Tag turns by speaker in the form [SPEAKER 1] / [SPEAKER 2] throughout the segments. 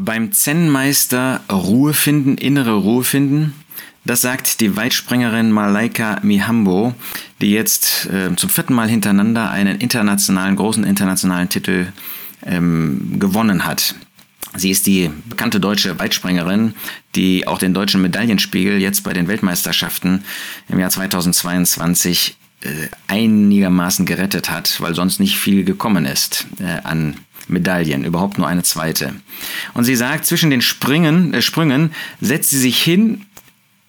[SPEAKER 1] Beim Zen-Meister Ruhe finden, innere Ruhe finden, das sagt die Weitspringerin Malaika Mihambo, die jetzt äh, zum vierten Mal hintereinander einen internationalen, großen internationalen Titel ähm, gewonnen hat. Sie ist die bekannte deutsche Weitspringerin, die auch den deutschen Medaillenspiegel jetzt bei den Weltmeisterschaften im Jahr 2022 äh, einigermaßen gerettet hat, weil sonst nicht viel gekommen ist äh, an Medaillen, überhaupt nur eine zweite. Und sie sagt, zwischen den Springen, äh, Sprüngen setzt sie sich hin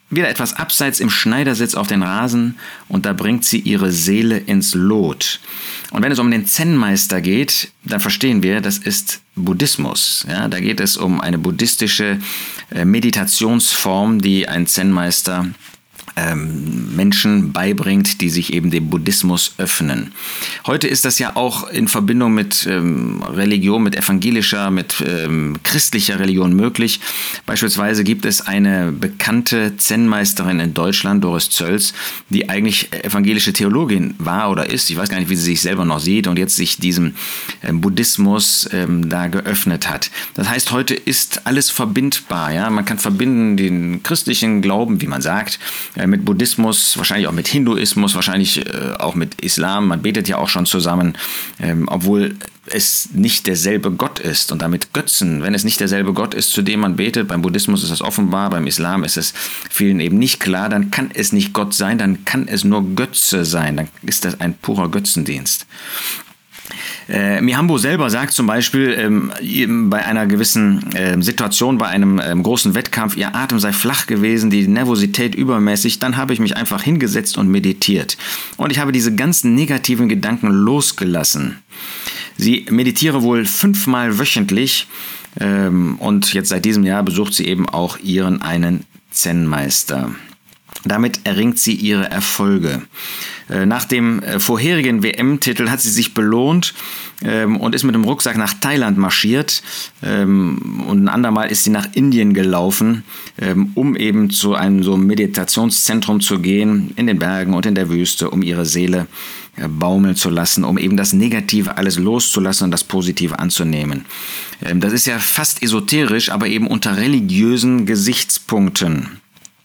[SPEAKER 1] wieder etwas abseits im Schneidersitz auf den Rasen und da bringt sie ihre Seele ins Lot. Und wenn es um den Zen-Meister geht, dann verstehen wir, das ist Buddhismus. Ja, da geht es um eine buddhistische äh, Meditationsform, die ein Zen-Meister ähm, Menschen beibringt, die sich eben dem Buddhismus öffnen. Heute ist das ja auch in Verbindung mit ähm, Religion, mit evangelischer, mit ähm, christlicher Religion möglich. Beispielsweise gibt es eine bekannte Zen-Meisterin in Deutschland, Doris Zölz, die eigentlich evangelische Theologin war oder ist. Ich weiß gar nicht, wie sie sich selber noch sieht und jetzt sich diesem ähm, Buddhismus ähm, da geöffnet hat. Das heißt, heute ist alles verbindbar. Ja? Man kann verbinden den christlichen Glauben, wie man sagt, äh, mit Buddhismus, wahrscheinlich auch mit Hinduismus, wahrscheinlich äh, auch mit Islam. Man betet ja auch schon zusammen, ähm, obwohl es nicht derselbe Gott ist und damit Götzen, wenn es nicht derselbe Gott ist, zu dem man betet, beim Buddhismus ist das offenbar, beim Islam ist es vielen eben nicht klar, dann kann es nicht Gott sein, dann kann es nur Götze sein, dann ist das ein purer Götzendienst. Äh, Mihambo selber sagt zum Beispiel ähm, bei einer gewissen äh, Situation, bei einem ähm, großen Wettkampf, ihr Atem sei flach gewesen, die Nervosität übermäßig, dann habe ich mich einfach hingesetzt und meditiert. Und ich habe diese ganzen negativen Gedanken losgelassen. Sie meditiere wohl fünfmal wöchentlich ähm, und jetzt seit diesem Jahr besucht sie eben auch ihren einen Zen-Meister. Damit erringt sie ihre Erfolge. Äh, nach dem äh, vorherigen WM-Titel hat sie sich belohnt ähm, und ist mit dem Rucksack nach Thailand marschiert. Ähm, und ein andermal ist sie nach Indien gelaufen, ähm, um eben zu einem so Meditationszentrum zu gehen, in den Bergen und in der Wüste, um ihre Seele äh, baumeln zu lassen, um eben das Negative alles loszulassen und das Positive anzunehmen. das ist ja fast esoterisch, aber eben unter religiösen Gesichtspunkten.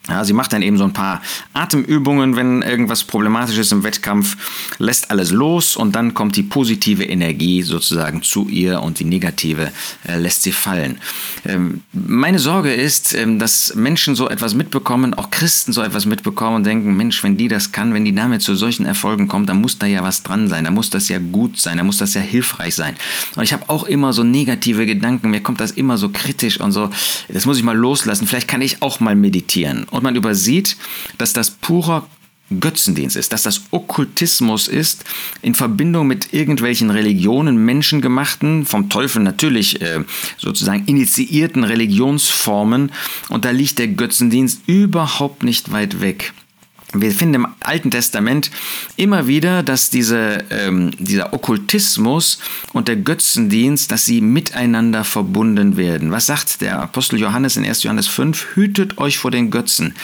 [SPEAKER 1] Ja, sie macht dann eben so ein paar Atemübungen, wenn irgendwas problematisch ist im Wettkampf, lässt alles los und dann kommt die positive Energie sozusagen zu ihr und die negative äh, lässt sie fallen. Ähm, meine Sorge ist, ähm, dass Menschen so etwas mitbekommen, auch Christen so etwas mitbekommen und denken, Mensch, wenn die das kann, wenn die damit zu solchen Erfolgen kommt, dann muss da ja was dran sein, da muss das ja gut sein, da muss das ja hilfreich sein. Und ich habe auch immer so negative Gedanken, mir kommt das immer so kritisch und so, das muss ich mal loslassen, vielleicht kann ich auch mal meditieren und man übersieht, dass das purer Götzendienst ist, dass das Okkultismus ist, in Verbindung mit irgendwelchen Religionen, menschengemachten, vom Teufel natürlich äh, sozusagen initiierten Religionsformen. Und da liegt der Götzendienst überhaupt nicht weit weg. Wir finden im Alten Testament immer wieder, dass diese, ähm, dieser Okkultismus und der Götzendienst, dass sie miteinander verbunden werden. Was sagt der Apostel Johannes in 1. Johannes 5? Hütet euch vor den Götzen.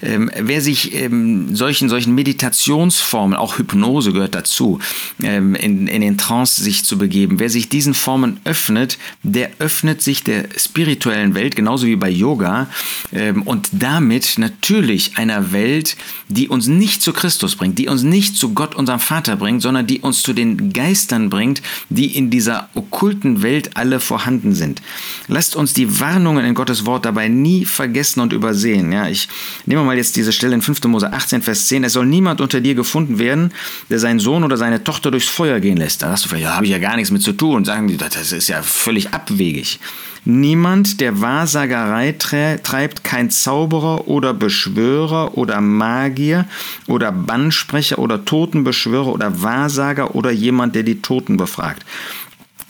[SPEAKER 1] Ähm, wer sich ähm, solchen, solchen Meditationsformen, auch Hypnose gehört dazu, ähm, in, in den Trance sich zu begeben, wer sich diesen Formen öffnet, der öffnet sich der spirituellen Welt, genauso wie bei Yoga, ähm, und damit natürlich einer Welt, die uns nicht zu Christus bringt, die uns nicht zu Gott, unserem Vater bringt, sondern die uns zu den Geistern bringt, die in dieser okkulten Welt alle vorhanden sind. Lasst uns die Warnungen in Gottes Wort dabei nie vergessen und übersehen. Ja, ich nehme mal jetzt diese Stelle in 5. Mose 18, Vers 10. Es soll niemand unter dir gefunden werden, der seinen Sohn oder seine Tochter durchs Feuer gehen lässt. Da hast du vielleicht, ja, habe ich ja gar nichts mit zu tun. Sagen die, das ist ja völlig abwegig. Niemand, der Wahrsagerei treibt, kein Zauberer oder Beschwörer oder Magier oder Bannsprecher oder Totenbeschwörer oder Wahrsager oder jemand, der die Toten befragt.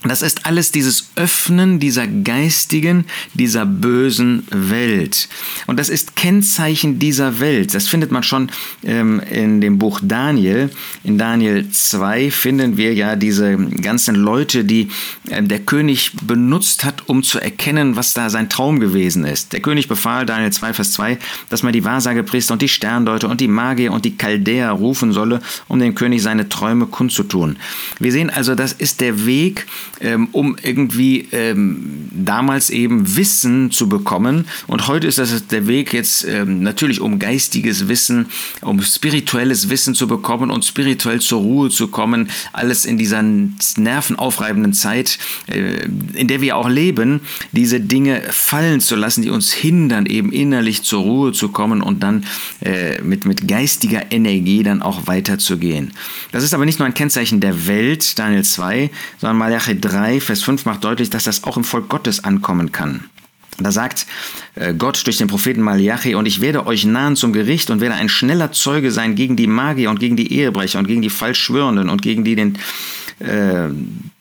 [SPEAKER 1] Das ist alles dieses Öffnen dieser geistigen, dieser bösen Welt. Und das ist Kennzeichen dieser Welt. Das findet man schon ähm, in dem Buch Daniel. In Daniel 2 finden wir ja diese ganzen Leute, die äh, der König benutzt hat, um zu erkennen, was da sein Traum gewesen ist. Der König befahl, Daniel 2, Vers 2, dass man die Wahrsagepriester und die Sterndeuter und die Magier und die Chaldäer rufen solle, um dem König seine Träume kundzutun. Wir sehen also, das ist der Weg, ähm, um irgendwie ähm, damals eben Wissen zu bekommen. Und heute ist das der Weg jetzt ähm, natürlich, um geistiges Wissen, um spirituelles Wissen zu bekommen und spirituell zur Ruhe zu kommen. Alles in dieser nervenaufreibenden Zeit, äh, in der wir auch leben, diese Dinge fallen zu lassen, die uns hindern, eben innerlich zur Ruhe zu kommen und dann äh, mit, mit geistiger Energie dann auch weiterzugehen. Das ist aber nicht nur ein Kennzeichen der Welt, Daniel 2, sondern Malachi 3, Vers 5 macht deutlich, dass das auch im Volk Gottes ankommen kann. Da sagt äh, Gott durch den Propheten Malachi, und ich werde euch nahen zum Gericht und werde ein schneller Zeuge sein gegen die Magier und gegen die Ehebrecher und gegen die Falschschwörenden und gegen die den äh,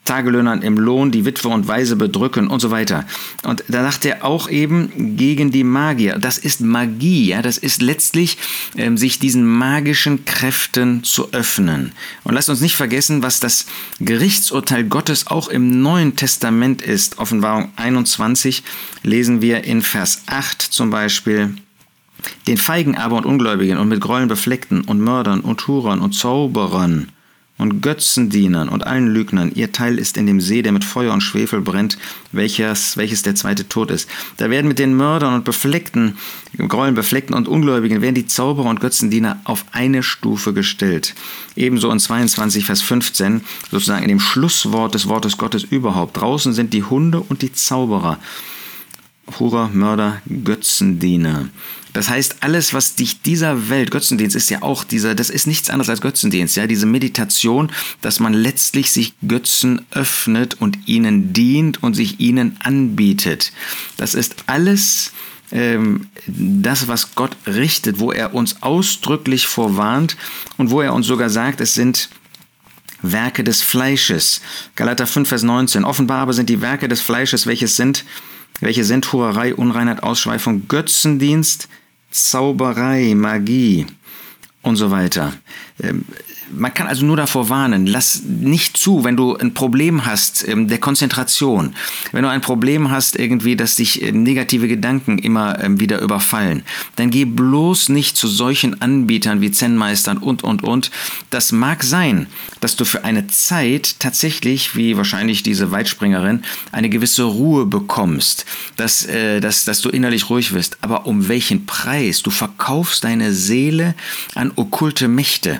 [SPEAKER 1] Tagelöhnern im Lohn die Witwe und Weise bedrücken und so weiter. Und da sagt er auch eben gegen die Magier. Das ist Magie, ja, das ist letztlich ähm, sich diesen magischen Kräften zu öffnen. Und lasst uns nicht vergessen, was das Gerichtsurteil Gottes auch im Neuen Testament ist. Offenbarung 21 lesen wir in Vers 8 zum Beispiel. Den Feigen aber und Ungläubigen und mit Gräueln befleckten und Mördern und Hurern und Zauberern und Götzendienern und allen Lügnern. Ihr Teil ist in dem See, der mit Feuer und Schwefel brennt, welches, welches der zweite Tod ist. Da werden mit den Mördern und Befleckten, Gräueln befleckten und Ungläubigen, werden die Zauberer und Götzendiener auf eine Stufe gestellt. Ebenso in 22, Vers 15, sozusagen in dem Schlusswort des Wortes Gottes überhaupt. Draußen sind die Hunde und die Zauberer. Hurer, Mörder, Götzendiener. Das heißt, alles, was dich dieser Welt, Götzendienst ist ja auch dieser, das ist nichts anderes als Götzendienst, ja, diese Meditation, dass man letztlich sich Götzen öffnet und ihnen dient und sich ihnen anbietet. Das ist alles ähm, das, was Gott richtet, wo er uns ausdrücklich vorwarnt und wo er uns sogar sagt, es sind Werke des Fleisches. Galater 5, Vers 19. Offenbar aber sind die Werke des Fleisches, welches sind, welche sind Hurerei, Unreinheit, Ausschweifung, Götzendienst, Zauberei, Magie und so weiter. Ähm, man kann also nur davor warnen, lass nicht zu, wenn du ein Problem hast ähm, der Konzentration, wenn du ein Problem hast irgendwie, dass dich äh, negative Gedanken immer ähm, wieder überfallen, dann geh bloß nicht zu solchen Anbietern wie Zen-Meistern und, und, und. Das mag sein, dass du für eine Zeit tatsächlich, wie wahrscheinlich diese Weitspringerin, eine gewisse Ruhe bekommst, dass, äh, dass, dass du innerlich ruhig wirst. Aber um welchen Preis? Du verkaufst deine Seele an okkulte Mächte.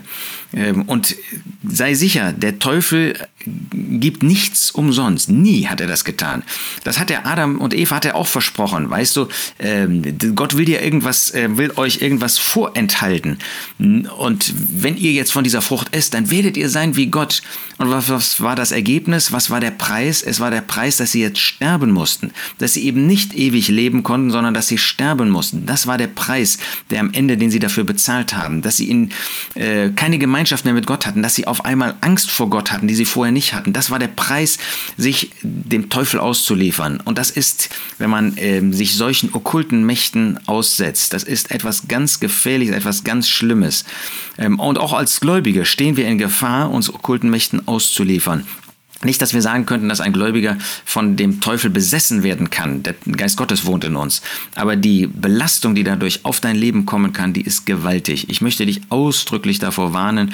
[SPEAKER 1] Ähm, und sei sicher, der Teufel gibt nichts umsonst. Nie hat er das getan. Das hat der Adam und Eva hat er auch versprochen. Weißt du, ähm, Gott will dir irgendwas, äh, will euch irgendwas vorenthalten. Und wenn ihr jetzt von dieser Frucht esst, dann werdet ihr sein wie Gott. Und was, war das Ergebnis? Was war der Preis? Es war der Preis, dass sie jetzt sterben mussten. Dass sie eben nicht ewig leben konnten, sondern dass sie sterben mussten. Das war der Preis, der am Ende, den sie dafür bezahlt haben. Dass sie in, äh, keine Gemeinschaft mehr mit Gott hatten. Dass sie auf einmal Angst vor Gott hatten, die sie vorher nicht hatten. Das war der Preis, sich dem Teufel auszuliefern. Und das ist, wenn man äh, sich solchen okkulten Mächten aussetzt, das ist etwas ganz Gefährliches, etwas ganz Schlimmes. Ähm, und auch als Gläubige stehen wir in Gefahr, uns okkulten Mächten auszuliefern. Nicht, dass wir sagen könnten, dass ein Gläubiger von dem Teufel besessen werden kann. Der Geist Gottes wohnt in uns. Aber die Belastung, die dadurch auf dein Leben kommen kann, die ist gewaltig. Ich möchte dich ausdrücklich davor warnen.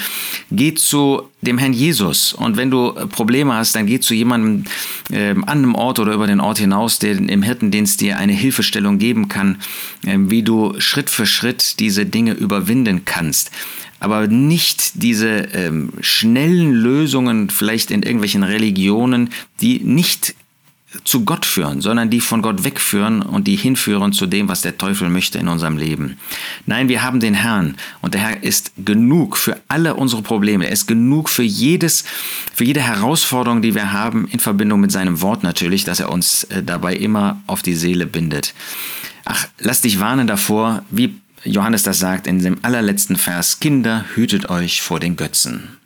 [SPEAKER 1] Geh zu dem Herrn Jesus. Und wenn du Probleme hast, dann geh zu jemandem äh, an einem Ort oder über den Ort hinaus, der im Hirtendienst dir eine Hilfestellung geben kann, äh, wie du Schritt für Schritt diese Dinge überwinden kannst aber nicht diese ähm, schnellen Lösungen vielleicht in irgendwelchen Religionen, die nicht zu Gott führen, sondern die von Gott wegführen und die hinführen zu dem, was der Teufel möchte in unserem Leben. Nein, wir haben den Herrn und der Herr ist genug für alle unsere Probleme. Er ist genug für jedes, für jede Herausforderung, die wir haben, in Verbindung mit seinem Wort natürlich, dass er uns äh, dabei immer auf die Seele bindet. Ach, lass dich warnen davor, wie Johannes das sagt in dem allerletzten Vers, Kinder, hütet euch vor den Götzen.